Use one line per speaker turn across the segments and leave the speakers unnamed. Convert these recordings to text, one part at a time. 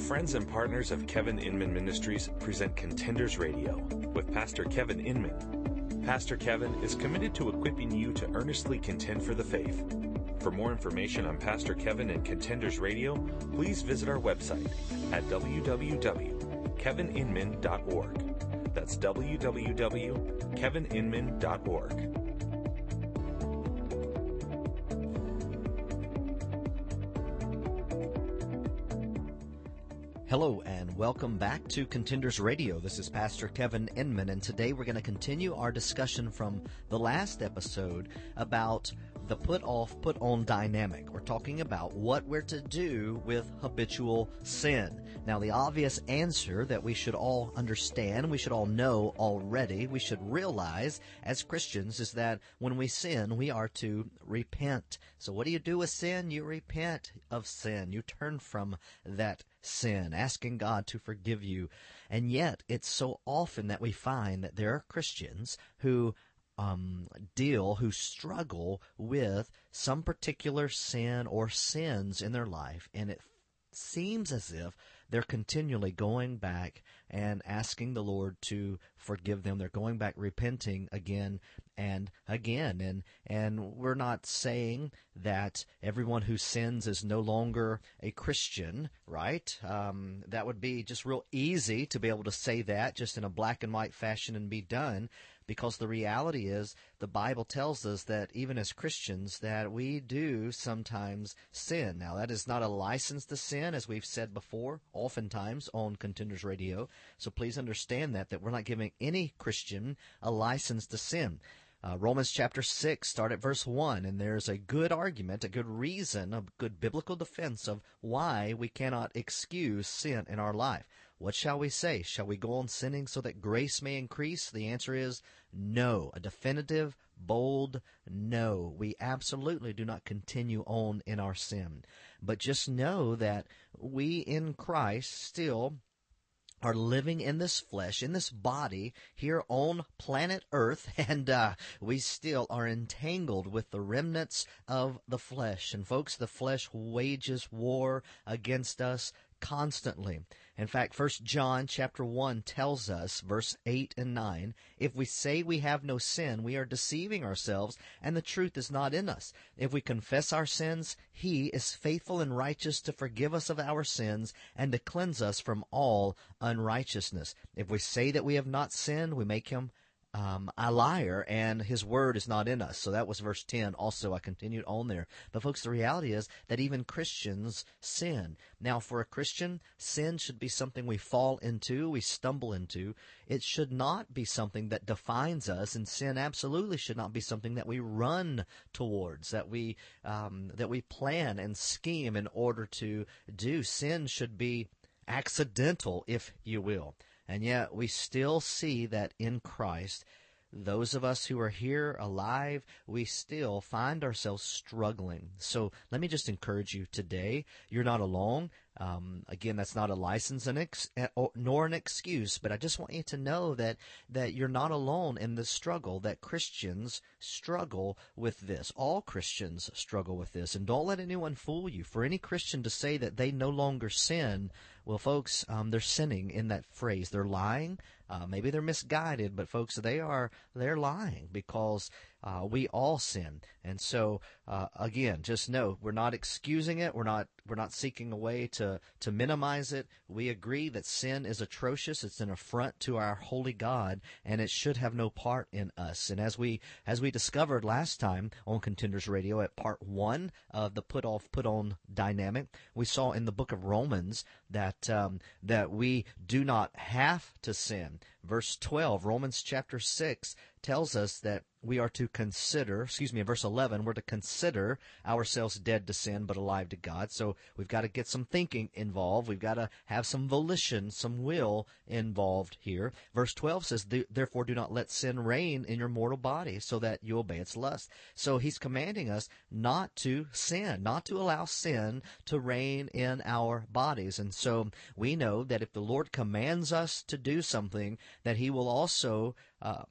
friends and partners of Kevin Inman Ministries present Contenders Radio with Pastor Kevin Inman. Pastor Kevin is committed to equipping you to earnestly contend for the faith. For more information on Pastor Kevin and Contenders Radio, please visit our website at www.kevininman.org. That's www.kevininman.org.
Hello and welcome back to Contenders Radio. This is Pastor Kevin Inman and today we're going to continue our discussion from the last episode about the put off, put on dynamic. We're talking about what we're to do with habitual sin. Now, the obvious answer that we should all understand, we should all know already, we should realize as Christians is that when we sin, we are to repent. So what do you do with sin? You repent of sin. You turn from that sin, asking God to forgive you. And yet, it's so often that we find that there are Christians who um, deal, who struggle with some particular sin or sins in their life, and it seems as if they're continually going back and asking the Lord to forgive them. They're going back repenting again and again. And, and we're not saying that everyone who sins is no longer a Christian, right? Um, that would be just real easy to be able to say that just in a black and white fashion and be done because the reality is the Bible tells us that even as Christians that we do sometimes sin. Now that is not a license to sin as we've said before oftentimes on Contenders Radio. So please understand that that we're not giving any Christian a license to sin. Uh, Romans chapter 6, start at verse 1, and there's a good argument, a good reason, a good biblical defense of why we cannot excuse sin in our life. What shall we say? Shall we go on sinning so that grace may increase? The answer is no. A definitive, bold no. We absolutely do not continue on in our sin. But just know that we in Christ still are living in this flesh, in this body here on planet Earth, and uh, we still are entangled with the remnants of the flesh. And folks, the flesh wages war against us constantly. In fact, First John chapter 1 tells us, verse 8 and 9, if we say we have no sin, we are deceiving ourselves, and the truth is not in us. If we confess our sins, he is faithful and righteous to forgive us of our sins and to cleanse us from all unrighteousness. If we say that we have not sinned, we make him um, a liar and his word is not in us. So that was verse 10. Also, I continued on there. But folks, the reality is that even Christians sin. Now, for a Christian, sin should be something we fall into, we stumble into. It should not be something that defines us, and sin absolutely should not be something that we run towards, that we, um, that we plan and scheme in order to do. Sin should be accidental, if you will. And yet we still see that in Christ, those of us who are here alive, we still find ourselves struggling. So let me just encourage you today. You're not alone. Um, again, that's not a license and ex- eh, nor an excuse, but I just want you to know that that you're not alone in the struggle. That Christians struggle with this. All Christians struggle with this, and don't let anyone fool you. For any Christian to say that they no longer sin, well, folks, um, they're sinning in that phrase. They're lying. Uh, maybe they're misguided, but folks, they are they're lying because uh, we all sin, and so uh, again, just know we're not excusing it. We're not we're not seeking a way to to minimize it. We agree that sin is atrocious. It's an affront to our holy God, and it should have no part in us. And as we as we discovered last time on Contenders Radio at part one of the put off put on dynamic, we saw in the book of Romans that um, that we do not have to sin. Verse twelve, Romans chapter six tells us that we are to consider, excuse me, in verse 11, we're to consider ourselves dead to sin but alive to God. So we've got to get some thinking involved. We've got to have some volition, some will involved here. Verse 12 says, Therefore do not let sin reign in your mortal body so that you obey its lust. So he's commanding us not to sin, not to allow sin to reign in our bodies. And so we know that if the Lord commands us to do something, that he will also, uh,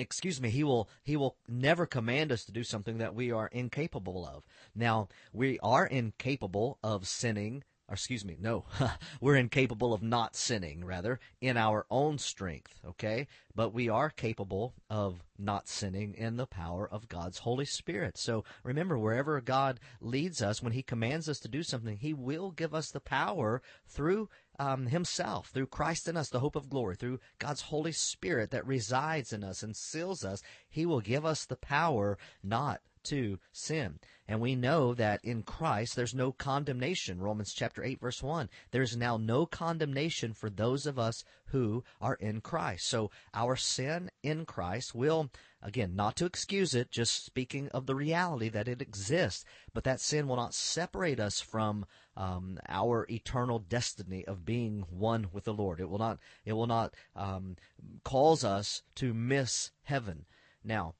excuse me, he will, he will never command us to do something that we are incapable of. Now, we are incapable of sinning or excuse me, no, we're incapable of not sinning, rather, in our own strength, okay? But we are capable of not sinning in the power of God's Holy Spirit. So remember, wherever God leads us, when He commands us to do something, He will give us the power through um, Himself, through Christ in us, the hope of glory, through God's Holy Spirit that resides in us and seals us. He will give us the power not to sin. And we know that in Christ there's no condemnation. Romans chapter 8 verse 1. There's now no condemnation for those of us who are in Christ. So our sin in Christ will, again, not to excuse it, just speaking of the reality that it exists, but that sin will not separate us from um, our eternal destiny of being one with the Lord. It will not, it will not um, cause us to miss heaven. Now,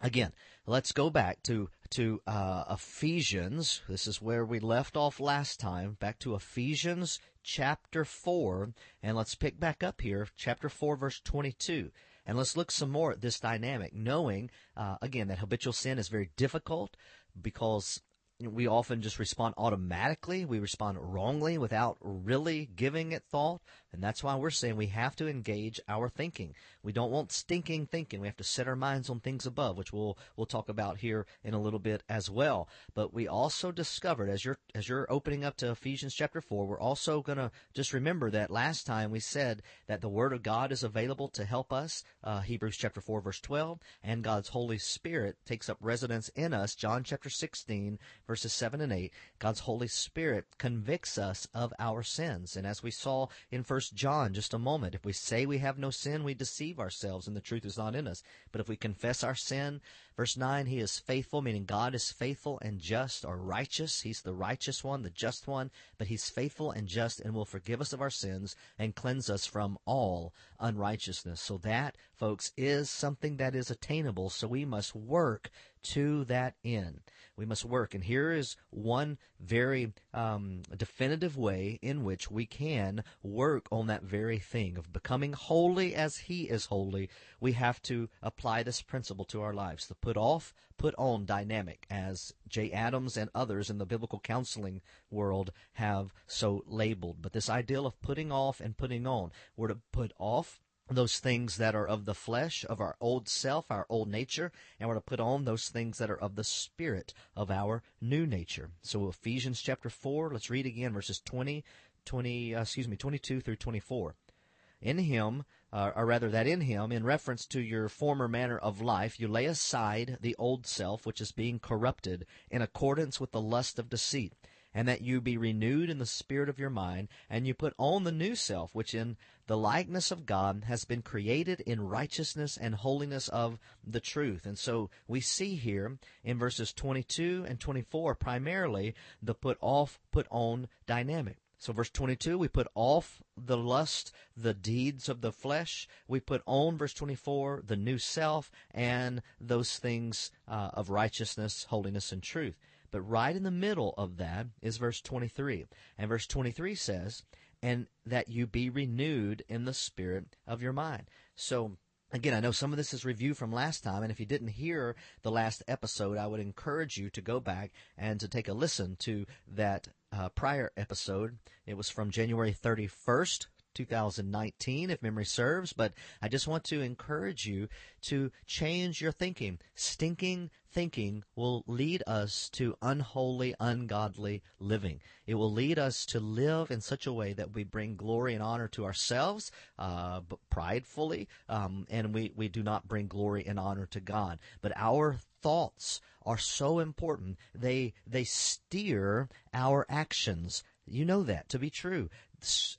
again, let's go back to to uh, Ephesians. This is where we left off last time. Back to Ephesians chapter four, and let's pick back up here, chapter four, verse twenty-two. And let's look some more at this dynamic, knowing, uh, again, that habitual sin is very difficult because we often just respond automatically. We respond wrongly without really giving it thought. And that's why we're saying we have to engage our thinking. We don't want stinking thinking. We have to set our minds on things above, which we'll we'll talk about here in a little bit as well. But we also discovered as you're as you're opening up to Ephesians chapter four, we're also gonna just remember that last time we said that the Word of God is available to help us. Uh, Hebrews chapter four verse twelve, and God's Holy Spirit takes up residence in us. John chapter sixteen verses seven and eight. God's Holy Spirit convicts us of our sins, and as we saw in First John just a moment. If we say we have no sin, we deceive ourselves and the truth is not in us. But if we confess our sin, verse 9, he is faithful, meaning God is faithful and just or righteous. He's the righteous one, the just one, but he's faithful and just and will forgive us of our sins and cleanse us from all unrighteousness. So that, folks, is something that is attainable. So we must work to that end. We must work. And here is one very um, definitive way in which we can work on that very thing of becoming holy as He is holy. We have to apply this principle to our lives. The put off, put on dynamic, as Jay Adams and others in the biblical counseling world have so labeled. But this ideal of putting off and putting on, we're to put off those things that are of the flesh, of our old self, our old nature, and we're to put on those things that are of the spirit, of our new nature. So Ephesians chapter 4, let's read again verses 20, 20, uh, excuse me, 22 through 24. In him, uh, or rather that in him, in reference to your former manner of life, you lay aside the old self, which is being corrupted in accordance with the lust of deceit and that you be renewed in the spirit of your mind, and you put on the new self, which in the likeness of God has been created in righteousness and holiness of the truth. And so we see here in verses 22 and 24 primarily the put off, put on dynamic. So verse 22, we put off the lust, the deeds of the flesh. We put on, verse 24, the new self and those things uh, of righteousness, holiness, and truth. But right in the middle of that is verse 23. And verse 23 says, and that you be renewed in the spirit of your mind. So, Again, I know some of this is review from last time, and if you didn't hear the last episode, I would encourage you to go back and to take a listen to that uh, prior episode. It was from January 31st, 2019, if memory serves. But I just want to encourage you to change your thinking. Stinking thinking will lead us to unholy, ungodly living. It will lead us to live in such a way that we bring glory and honor to ourselves, uh, pridefully, um, and we, we do not bring glory and honor to God. But our thoughts are so important. They, they steer our actions. You know that to be true.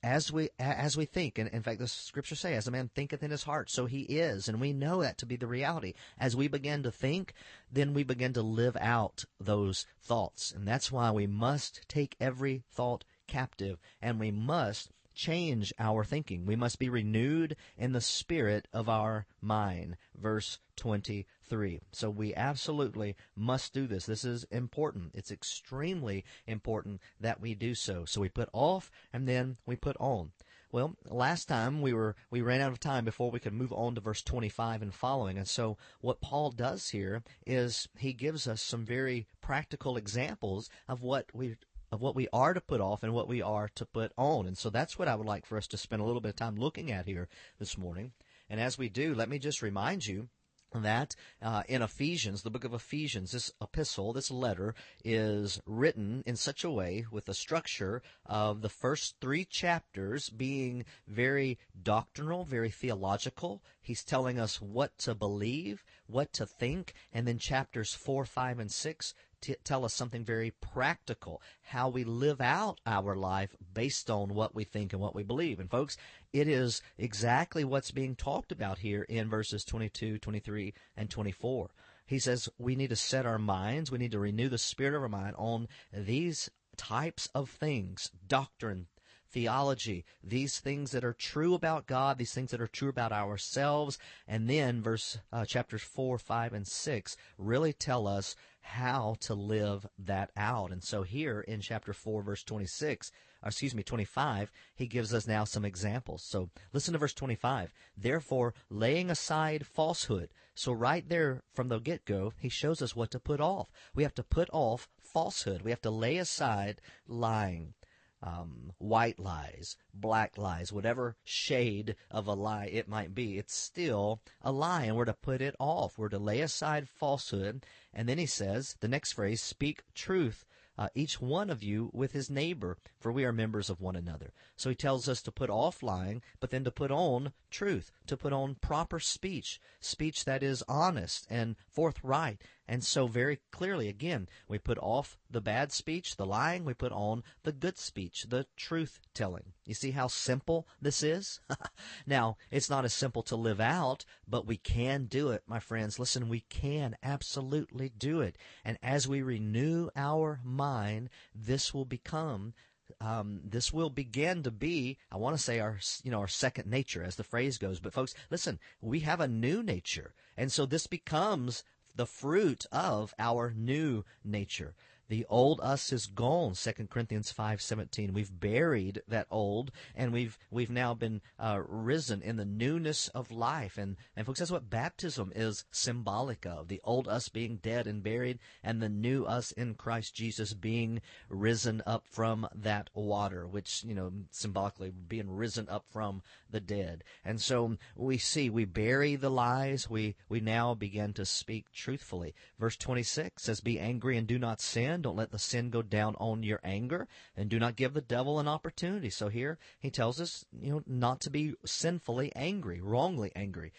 As we as we think and in fact the scriptures say as a man thinketh in his heart so he is. And we know that to be the reality. As we begin to think then we begin to live out those thoughts. And that's why we must take every thought captive and we must change our thinking. We must be renewed in the spirit of our mind. Verse 23. So we absolutely must do this. This is important. It's extremely important that we do so. So we put off and then we put on. Well, last time we were we ran out of time before we could move on to verse 25 and following. And so what Paul does here is he gives us some very practical examples of what we of what we are to put off and what we are to put on. And so that's what I would like for us to spend a little bit of time looking at here this morning. And as we do, let me just remind you that uh, in Ephesians, the book of Ephesians, this epistle, this letter is written in such a way with the structure of the first three chapters being very doctrinal, very theological. He's telling us what to believe, what to think, and then chapters four, five, and six tell us something very practical, how we live out our life based on what we think and what we believe. And folks, it is exactly what's being talked about here in verses 22, 23, and 24. He says we need to set our minds, we need to renew the spirit of our mind on these types of things, doctrine, theology, these things that are true about God, these things that are true about ourselves, and then verse uh, chapters four, five, and six really tell us how to live that out. And so here in chapter 4, verse 26, or excuse me, 25, he gives us now some examples. So listen to verse 25. Therefore, laying aside falsehood. So right there from the get-go, he shows us what to put off. We have to put off falsehood. We have to lay aside lying um, white lies, black lies, whatever shade of a lie it might be, it's still a lie, and we're to put it off. We're to lay aside falsehood. And then he says, the next phrase, speak truth uh, each one of you with his neighbor, for we are members of one another. So he tells us to put off lying, but then to put on truth, to put on proper speech, speech that is honest and forthright. And so very clearly, again, we put off the bad speech, the lying, we put on the good speech, the truth telling. You see how simple this is? now, it's not as simple to live out, but we can do it, my friends. Listen, we can absolutely do it. And as we renew our mind, this will become um, this will begin to be, I want to say our, you know, our second nature, as the phrase goes. But folks, listen, we have a new nature, and so this becomes the fruit of our new nature. The old us is gone. 2 Corinthians 5:17. We've buried that old and we've we've now been uh, risen in the newness of life. And and folks, that's what baptism is symbolic of. The old us being dead and buried and the new us in Christ Jesus being risen up from that water, which, you know, symbolically being risen up from the dead. And so we see we bury the lies, we we now begin to speak truthfully. Verse 26 says be angry and do not sin sin. Don't let the sin go down on your anger, and do not give the devil an opportunity. So here he tells us, you know, not to be sinfully angry, wrongly angry.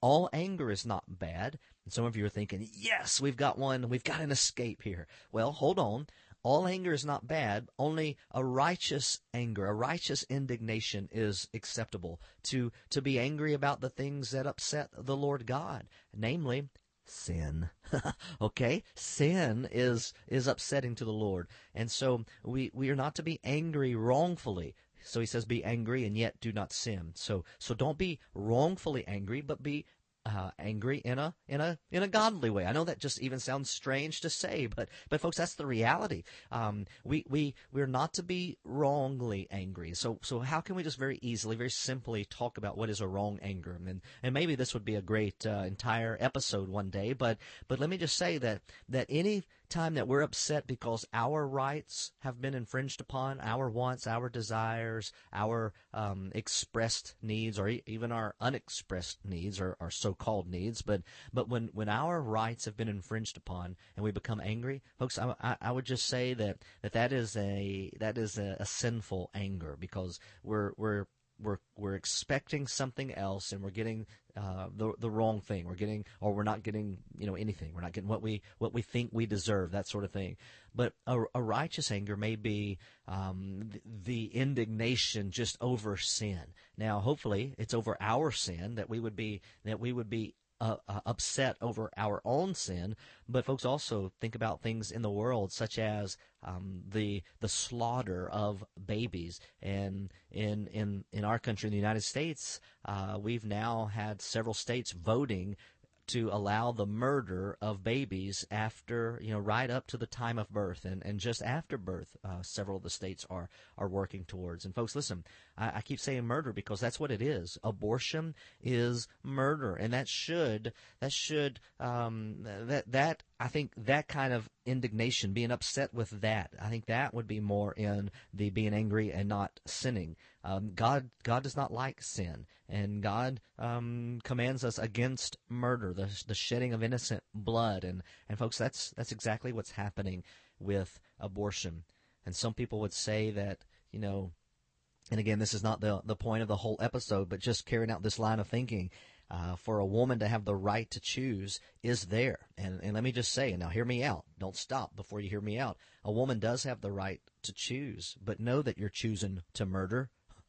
All anger is not bad. And some of you are thinking, yes, we've got one, we've got an escape here. Well, hold on. All anger is not bad. Only a righteous anger, a righteous indignation is acceptable. To, to be angry about the things that upset the Lord God, namely sin. okay? Sin is is upsetting to the Lord. And so we we are not to be angry wrongfully. So he says be angry and yet do not sin. So so don't be wrongfully angry, but be uh, angry in a in a in a godly way. I know that just even sounds strange to say, but but folks, that's the reality. Um, we we we're not to be wrongly angry. So so how can we just very easily, very simply talk about what is a wrong anger? And and maybe this would be a great uh, entire episode one day. But but let me just say that that any time that we're upset because our rights have been infringed upon, our wants, our desires, our um, expressed needs, or e- even our unexpressed needs, or our so-called needs. But but when when our rights have been infringed upon and we become angry, folks, I, I, I would just say that, that that is a that is a, a sinful anger because we're we're we're we're expecting something else and we're getting uh, the the wrong thing. We're getting or we're not getting you know anything. We're not getting what we what we think we deserve. That sort of thing. But a, a righteous anger may be um, the, the indignation just over sin. Now, hopefully, it's over our sin that we would be that we would be uh, uh, upset over our own sin, but folks also think about things in the world, such as um, the the slaughter of babies. And in in in our country, in the United States, uh, we've now had several states voting to allow the murder of babies after, you know, right up to the time of birth and, and just after birth, uh, several of the states are, are working towards. And folks, listen, I, I keep saying murder because that's what it is. Abortion is murder. And that should, that should, um, that, that I think that kind of indignation, being upset with that, I think that would be more in the being angry and not sinning. Um, God, God does not like sin, and God um, commands us against murder, the, the shedding of innocent blood, and and folks, that's that's exactly what's happening with abortion. And some people would say that you know, and again, this is not the the point of the whole episode, but just carrying out this line of thinking uh, for a woman to have the right to choose is there. And, and let me just say, and now hear me out. Don't stop before you hear me out. A woman does have the right to choose, but know that you're choosing to murder.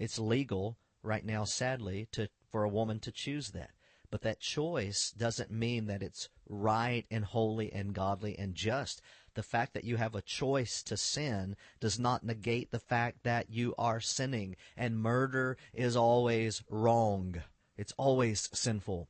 It's legal right now, sadly, to for a woman to choose that. But that choice doesn't mean that it's right and holy and godly and just. The fact that you have a choice to sin does not negate the fact that you are sinning, and murder is always wrong. It's always sinful.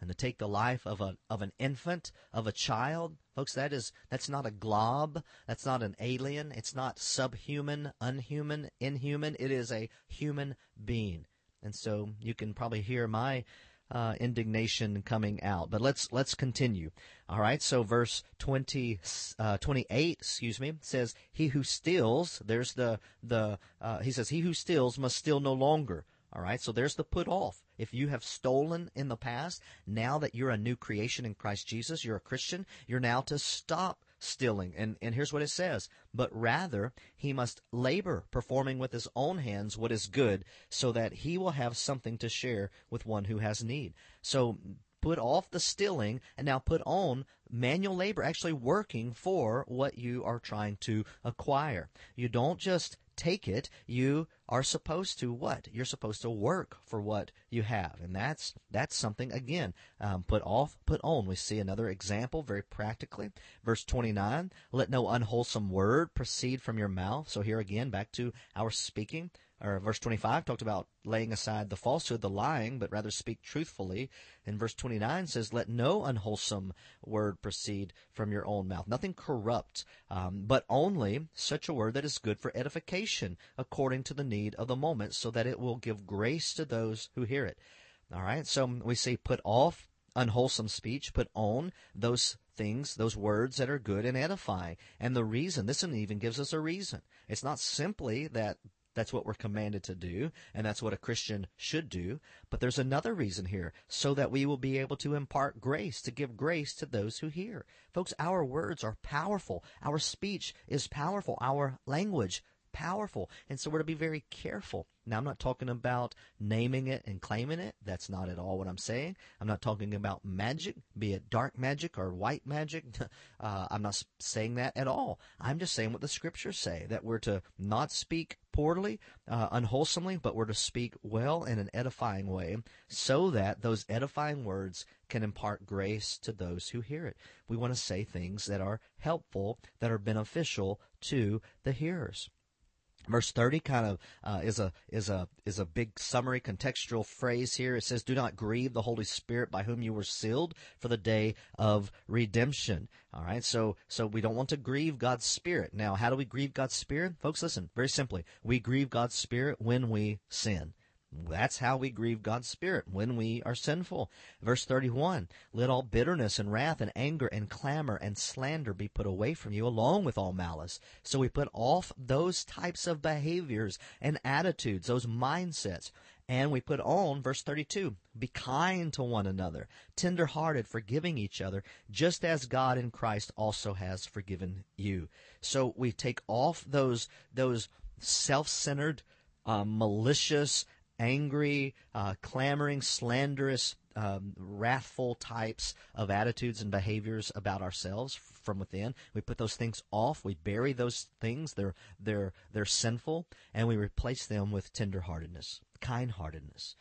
And to take the life of a of an infant, of a child, folks, that is that's not a glob, that's not an alien, it's not subhuman, unhuman, inhuman. It is a human being. And so you can probably hear my uh, indignation coming out. But let's let's continue. All right. So verse 20, uh, 28, excuse me, says, "He who steals." There's the the. Uh, he says, "He who steals must steal no longer." All right, so there's the put off. If you have stolen in the past, now that you're a new creation in Christ Jesus, you're a Christian, you're now to stop stealing. And, and here's what it says. But rather, he must labor, performing with his own hands what is good, so that he will have something to share with one who has need. So put off the stealing and now put on manual labor, actually working for what you are trying to acquire. You don't just take it, you are supposed to what? You're supposed to work for what you have, and that's that's something again. Um, put off, put on. We see another example very practically. Verse 29: Let no unwholesome word proceed from your mouth. So here again, back to our speaking or verse 25 talked about laying aside the falsehood, the lying, but rather speak truthfully. And verse 29 says, let no unwholesome word proceed from your own mouth. Nothing corrupt, um, but only such a word that is good for edification according to the need of the moment so that it will give grace to those who hear it. All right. So we say put off unwholesome speech, put on those things, those words that are good and edifying. And the reason, this one even gives us a reason. It's not simply that that's what we're commanded to do, and that's what a Christian should do. But there's another reason here, so that we will be able to impart grace, to give grace to those who hear. Folks, our words are powerful. Our speech is powerful. Our language powerful. And so we're to be very careful. Now, I'm not talking about naming it and claiming it. That's not at all what I'm saying. I'm not talking about magic, be it dark magic or white magic. Uh, I'm not saying that at all. I'm just saying what the scriptures say that we're to not speak poorly, uh, unwholesomely, but we're to speak well in an edifying way so that those edifying words can impart grace to those who hear it. We want to say things that are helpful, that are beneficial to the hearers. Verse 30 kind of uh, is a is a is a big summary contextual phrase here. It says, "Do not grieve the Holy Spirit by whom you were sealed for the day of redemption." All right, so so we don't want to grieve God's Spirit. Now, how do we grieve God's Spirit, folks? Listen, very simply, we grieve God's Spirit when we sin. That's how we grieve God's Spirit when we are sinful. Verse 31 Let all bitterness and wrath and anger and clamor and slander be put away from you, along with all malice. So we put off those types of behaviors and attitudes, those mindsets. And we put on, verse 32, be kind to one another, tender hearted, forgiving each other, just as God in Christ also has forgiven you. So we take off those, those self centered, uh, malicious, angry, uh, clamoring, slanderous, um, wrathful types of attitudes and behaviors about ourselves from within. We put those things off. We bury those things. They're they're they're sinful, and we replace them with tenderheartedness, kindheartedness,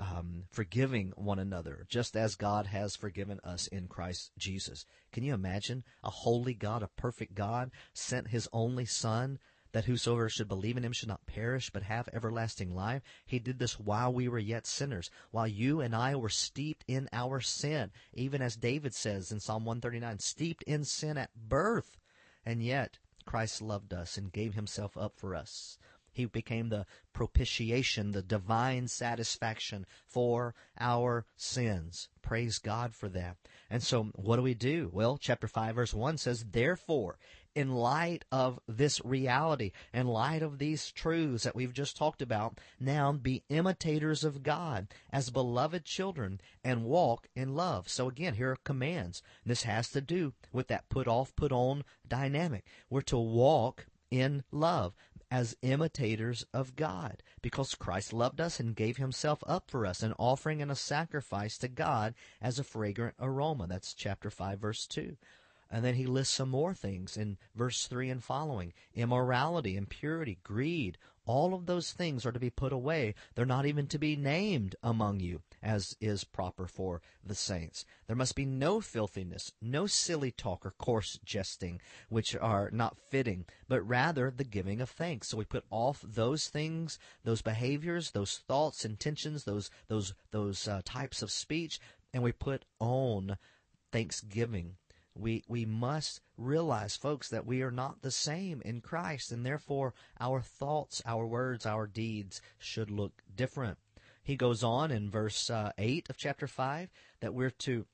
um, forgiving one another, just as God has forgiven us in Christ Jesus. Can you imagine a holy God, a perfect God, sent His only Son? That whosoever should believe in him should not perish but have everlasting life. He did this while we were yet sinners, while you and I were steeped in our sin, even as David says in Psalm 139, steeped in sin at birth. And yet Christ loved us and gave himself up for us. He became the propitiation, the divine satisfaction for our sins. Praise God for that. And so what do we do? Well, chapter 5 verse 1 says, Therefore, in light of this reality, in light of these truths that we've just talked about, now be imitators of God as beloved children and walk in love. So again, here are commands. This has to do with that put off, put on dynamic. We're to walk in love as imitators of God because Christ loved us and gave himself up for us, an offering and a sacrifice to God as a fragrant aroma. That's chapter 5 verse 2. And then he lists some more things in verse 3 and following immorality, impurity, greed. All of those things are to be put away. They're not even to be named among you, as is proper for the saints. There must be no filthiness, no silly talk or coarse jesting, which are not fitting, but rather the giving of thanks. So we put off those things, those behaviors, those thoughts, intentions, those those those uh, types of speech, and we put on thanksgiving we, we must realize, folks, that we are not the same in Christ, and therefore our thoughts, our words, our deeds should look different. He goes on in verse uh, 8 of chapter 5 that we're to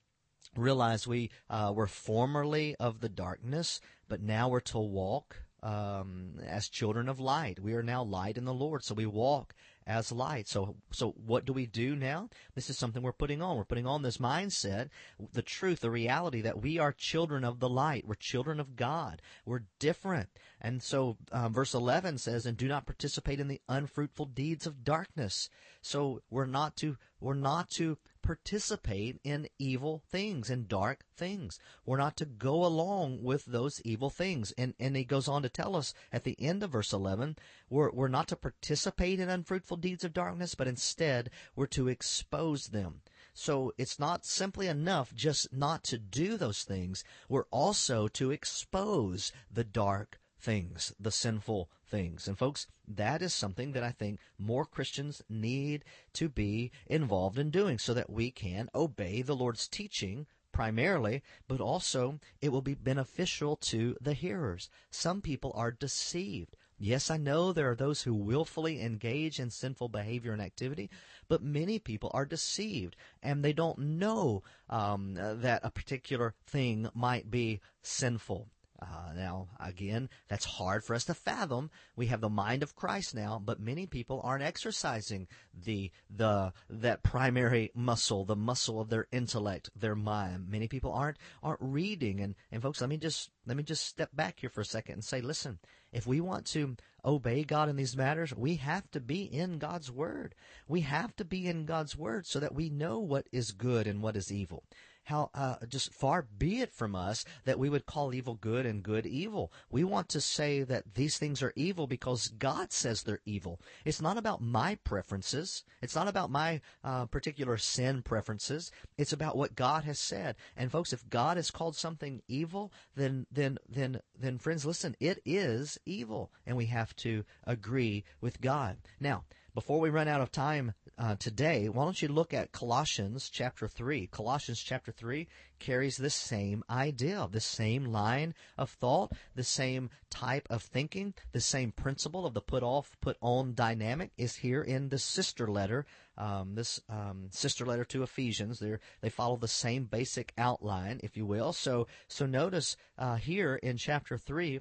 realize we uh, were formerly of the darkness, but now we're to walk um, as children of light. We are now light in the Lord, so we walk as light. So, so what do we do now? This is something we're putting on. We're putting on this mindset, the truth, the reality that we are children of the light. We're children of God. We're different. And so, um, verse 11 says, and do not participate in the unfruitful deeds of darkness. So we're not to, we're not to participate in evil things, in dark things. We're not to go along with those evil things. And, and he goes on to tell us at the end of verse 11, we're, we're not to participate in unfruitful deeds of darkness, but instead we're to expose them. So it's not simply enough just not to do those things. We're also to expose the dark things, the sinful things. And folks, that is something that I think more Christians need to be involved in doing so that we can obey the Lord's teaching primarily, but also it will be beneficial to the hearers. Some people are deceived. Yes, I know there are those who willfully engage in sinful behavior and activity, but many people are deceived and they don't know um, that a particular thing might be sinful. Uh, now, again, that's hard for us to fathom. We have the mind of Christ now, but many people aren't exercising the the that primary muscle, the muscle of their intellect, their mind. Many people aren't aren't reading. And and folks, let me just let me just step back here for a second and say, listen, if we want to obey God in these matters, we have to be in God's Word. We have to be in God's Word so that we know what is good and what is evil how uh, just far be it from us that we would call evil good and good evil. We want to say that these things are evil because God says they're evil. It's not about my preferences. It's not about my uh, particular sin preferences. It's about what God has said. And folks, if God has called something evil, then then then then friends, listen, it is evil, and we have to agree with God. Now, before we run out of time uh, today, why don't you look at Colossians chapter 3? Colossians chapter 3 carries the same idea, the same line of thought, the same type of thinking, the same principle of the put off, put on dynamic is here in the sister letter, um, this um, sister letter to Ephesians. They they follow the same basic outline, if you will. So so notice uh, here in chapter 3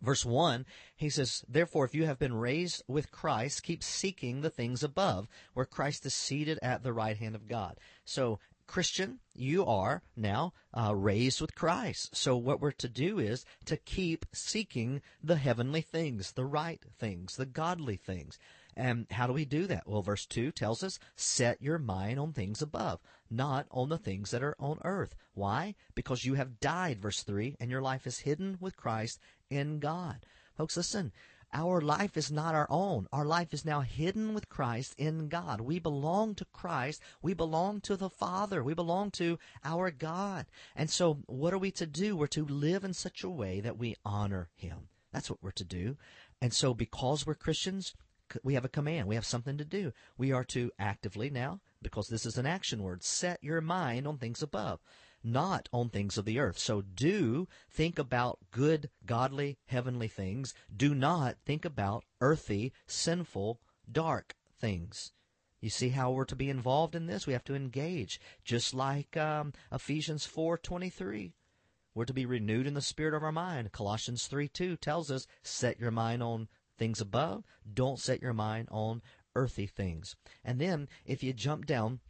Verse 1, he says, Therefore, if you have been raised with Christ, keep seeking the things above, where Christ is seated at the right hand of God. So, Christian, you are now uh, raised with Christ. So, what we're to do is to keep seeking the heavenly things, the right things, the godly things. And how do we do that? Well, verse 2 tells us, set your mind on things above, not on the things that are on earth. Why? Because you have died, verse 3, and your life is hidden with Christ in God. Folks, listen, our life is not our own. Our life is now hidden with Christ in God. We belong to Christ. We belong to the Father. We belong to our God. And so, what are we to do? We're to live in such a way that we honor Him. That's what we're to do. And so, because we're Christians, we have a command. We have something to do. We are to actively now, because this is an action word, set your mind on things above. Not on things of the earth. So do think about good, godly, heavenly things. Do not think about earthy, sinful, dark things. You see how we're to be involved in this? We have to engage, just like um, Ephesians 4:23. We're to be renewed in the spirit of our mind. Colossians 3 2 tells us, set your mind on things above. Don't set your mind on earthy things. And then, if you jump down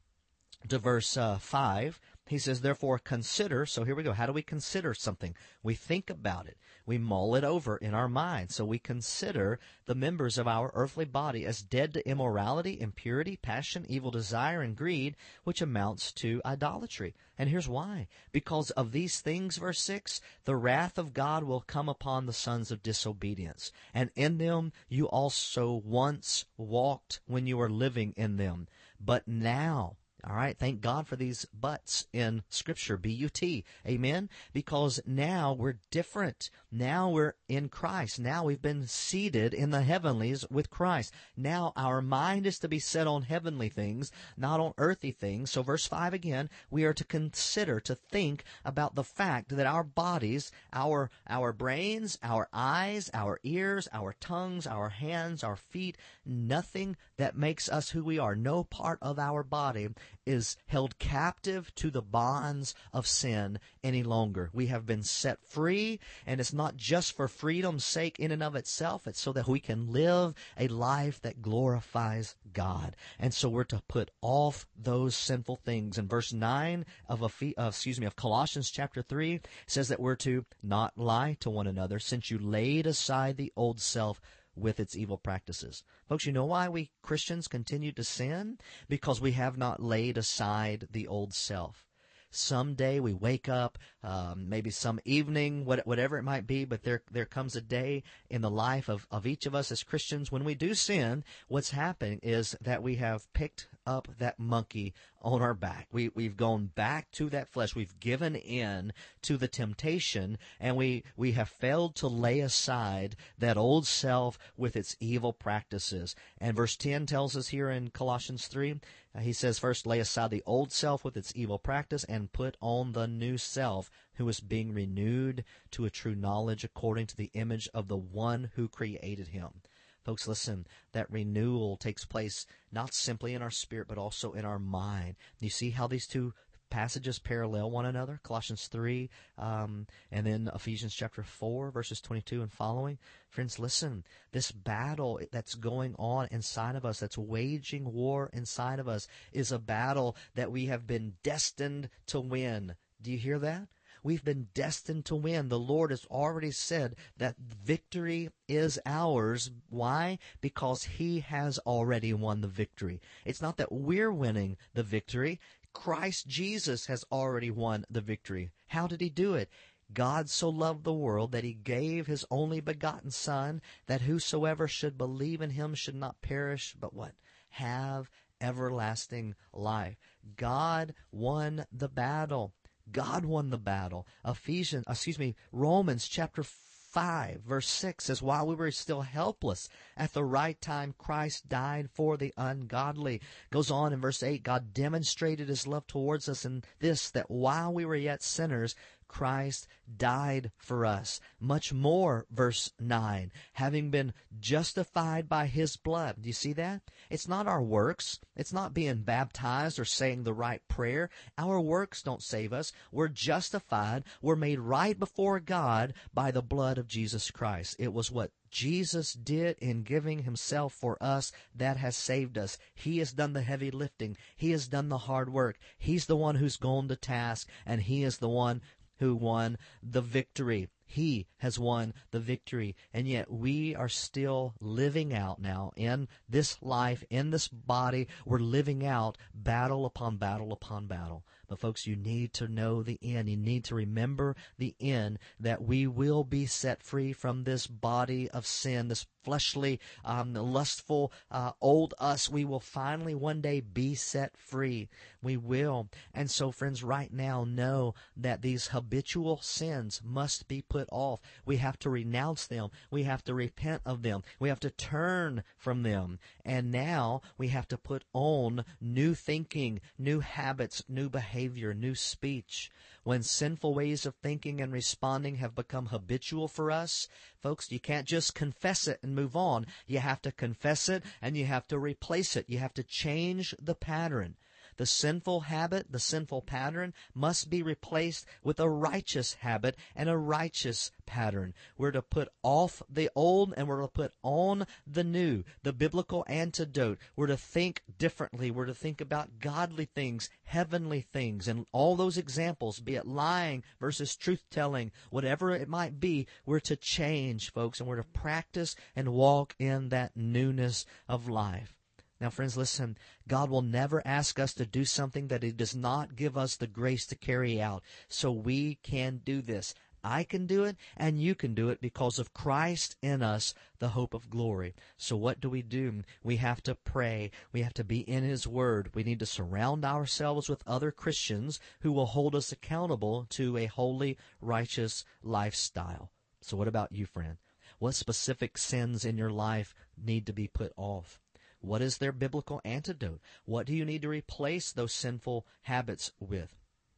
to verse uh, 5, he says, therefore consider. So here we go. How do we consider something? We think about it. We mull it over in our mind. So we consider the members of our earthly body as dead to immorality, impurity, passion, evil desire, and greed, which amounts to idolatry. And here's why. Because of these things, verse 6, the wrath of God will come upon the sons of disobedience. And in them you also once walked when you were living in them. But now, all right. Thank God for these buts in Scripture. B-U-T. Amen. Because now we're different. Now we're in Christ. Now we've been seated in the heavenlies with Christ. Now our mind is to be set on heavenly things, not on earthly things. So verse 5 again, we are to consider, to think about the fact that our bodies, our, our brains, our eyes, our ears, our tongues, our hands, our feet, nothing that makes us who we are, no part of our body is held captive to the bonds of sin any longer. We have been set free, and it's not just for freedom's sake in and of itself, it's so that we can live a life that glorifies God. And so we're to put off those sinful things. In verse 9 of, a, uh, excuse me, of Colossians chapter 3 says that we're to not lie to one another since you laid aside the old self with its evil practices. Folks, you know why we Christians continue to sin? Because we have not laid aside the old self. Someday we wake up, um, maybe some evening, whatever it might be, but there there comes a day in the life of, of each of us as Christians when we do sin. What's happening is that we have picked up that monkey on our back. We, we've gone back to that flesh. We've given in to the temptation and we, we have failed to lay aside that old self with its evil practices. And verse 10 tells us here in Colossians 3, uh, he says, first lay aside the old self with its evil practice and put on the new self who is being renewed to a true knowledge according to the image of the one who created him. Folks, listen, that renewal takes place not simply in our spirit, but also in our mind. You see how these two passages parallel one another? Colossians 3 um, and then ephesians chapter 4 verses 22 and following. Friends listen this battle that's going on inside of us that's waging war inside of us is a battle that we have been destined to win. Do you hear that We've been destined to win. The Lord has already said that victory is ours. Why? Because He has already won the victory. It's not that we're winning the victory. Christ Jesus has already won the victory. How did He do it? God so loved the world that he gave his only begotten Son, that whosoever should believe in him should not perish, but what? Have everlasting life. God won the battle. God won the battle. Ephesians, excuse me, Romans chapter 5 verse 6 says, while we were still helpless, at the right time Christ died for the ungodly. Goes on in verse 8, God demonstrated his love towards us in this, that while we were yet sinners, Christ died for us. Much more, verse 9, having been justified by his blood. Do you see that? It's not our works. It's not being baptized or saying the right prayer. Our works don't save us. We're justified. We're made right before God by the blood of Jesus Christ. It was what Jesus did in giving himself for us that has saved us. He has done the heavy lifting. He has done the hard work. He's the one who's gone to task and he is the one who won the victory. He has won the victory. And yet we are still living out now in this life, in this body. We're living out battle upon battle upon battle. But folks, you need to know the end. You need to remember the end that we will be set free from this body of sin, this fleshly, um, lustful, uh, old us. We will finally one day be set free. We will. And so, friends, right now know that these habitual sins must be put off. We have to renounce them. We have to repent of them. We have to turn from them. And now we have to put on new thinking, new habits, new behavior behavior, new speech. when sinful ways of thinking and responding have become habitual for us, folks, you can't just confess it and move on. You have to confess it and you have to replace it. You have to change the pattern. The sinful habit, the sinful pattern must be replaced with a righteous habit and a righteous pattern. We're to put off the old and we're to put on the new, the biblical antidote. We're to think differently. We're to think about godly things, heavenly things, and all those examples, be it lying versus truth telling, whatever it might be, we're to change, folks, and we're to practice and walk in that newness of life. Now, friends, listen. God will never ask us to do something that He does not give us the grace to carry out. So we can do this. I can do it, and you can do it because of Christ in us, the hope of glory. So what do we do? We have to pray. We have to be in His Word. We need to surround ourselves with other Christians who will hold us accountable to a holy, righteous lifestyle. So what about you, friend? What specific sins in your life need to be put off? What is their biblical antidote? What do you need to replace those sinful habits with?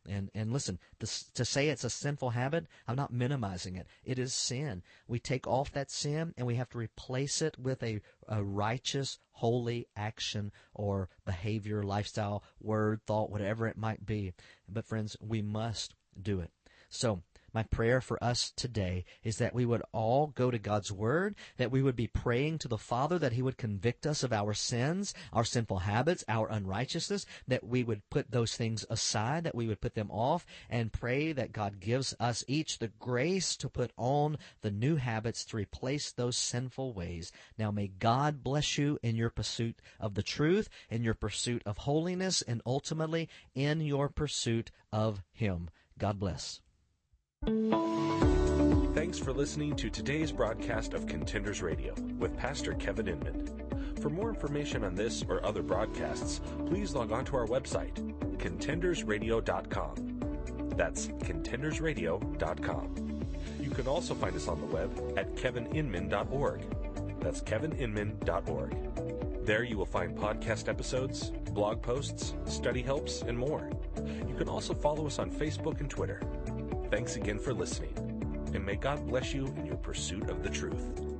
And and listen, to, to say it's a sinful habit, I'm not minimizing it. It is sin. We take off that sin and we have to replace it with a, a righteous, holy action or behavior, lifestyle, word, thought, whatever it might be. But friends, we must do it. So my prayer for us today is that we would all go to God's Word, that we would be praying to the Father that He would convict us of our sins, our sinful habits, our unrighteousness, that we would put those things aside, that we would put them off, and pray that God gives us each the grace to put on the new habits to replace those sinful ways. Now may God bless you in your pursuit of the truth, in your pursuit of holiness, and ultimately in your pursuit of Him. God bless.
Thanks for listening to today's broadcast of Contenders Radio with Pastor Kevin Inman. For more information on this or other broadcasts, please log on to our website, contendersradio.com. That's contendersradio.com. You can also find us on the web at kevininman.org. That's kevininman.org. There you will find podcast episodes, blog posts, study helps, and more. You can also follow us on Facebook and Twitter. Thanks again for listening, and may God bless you in your pursuit of the truth.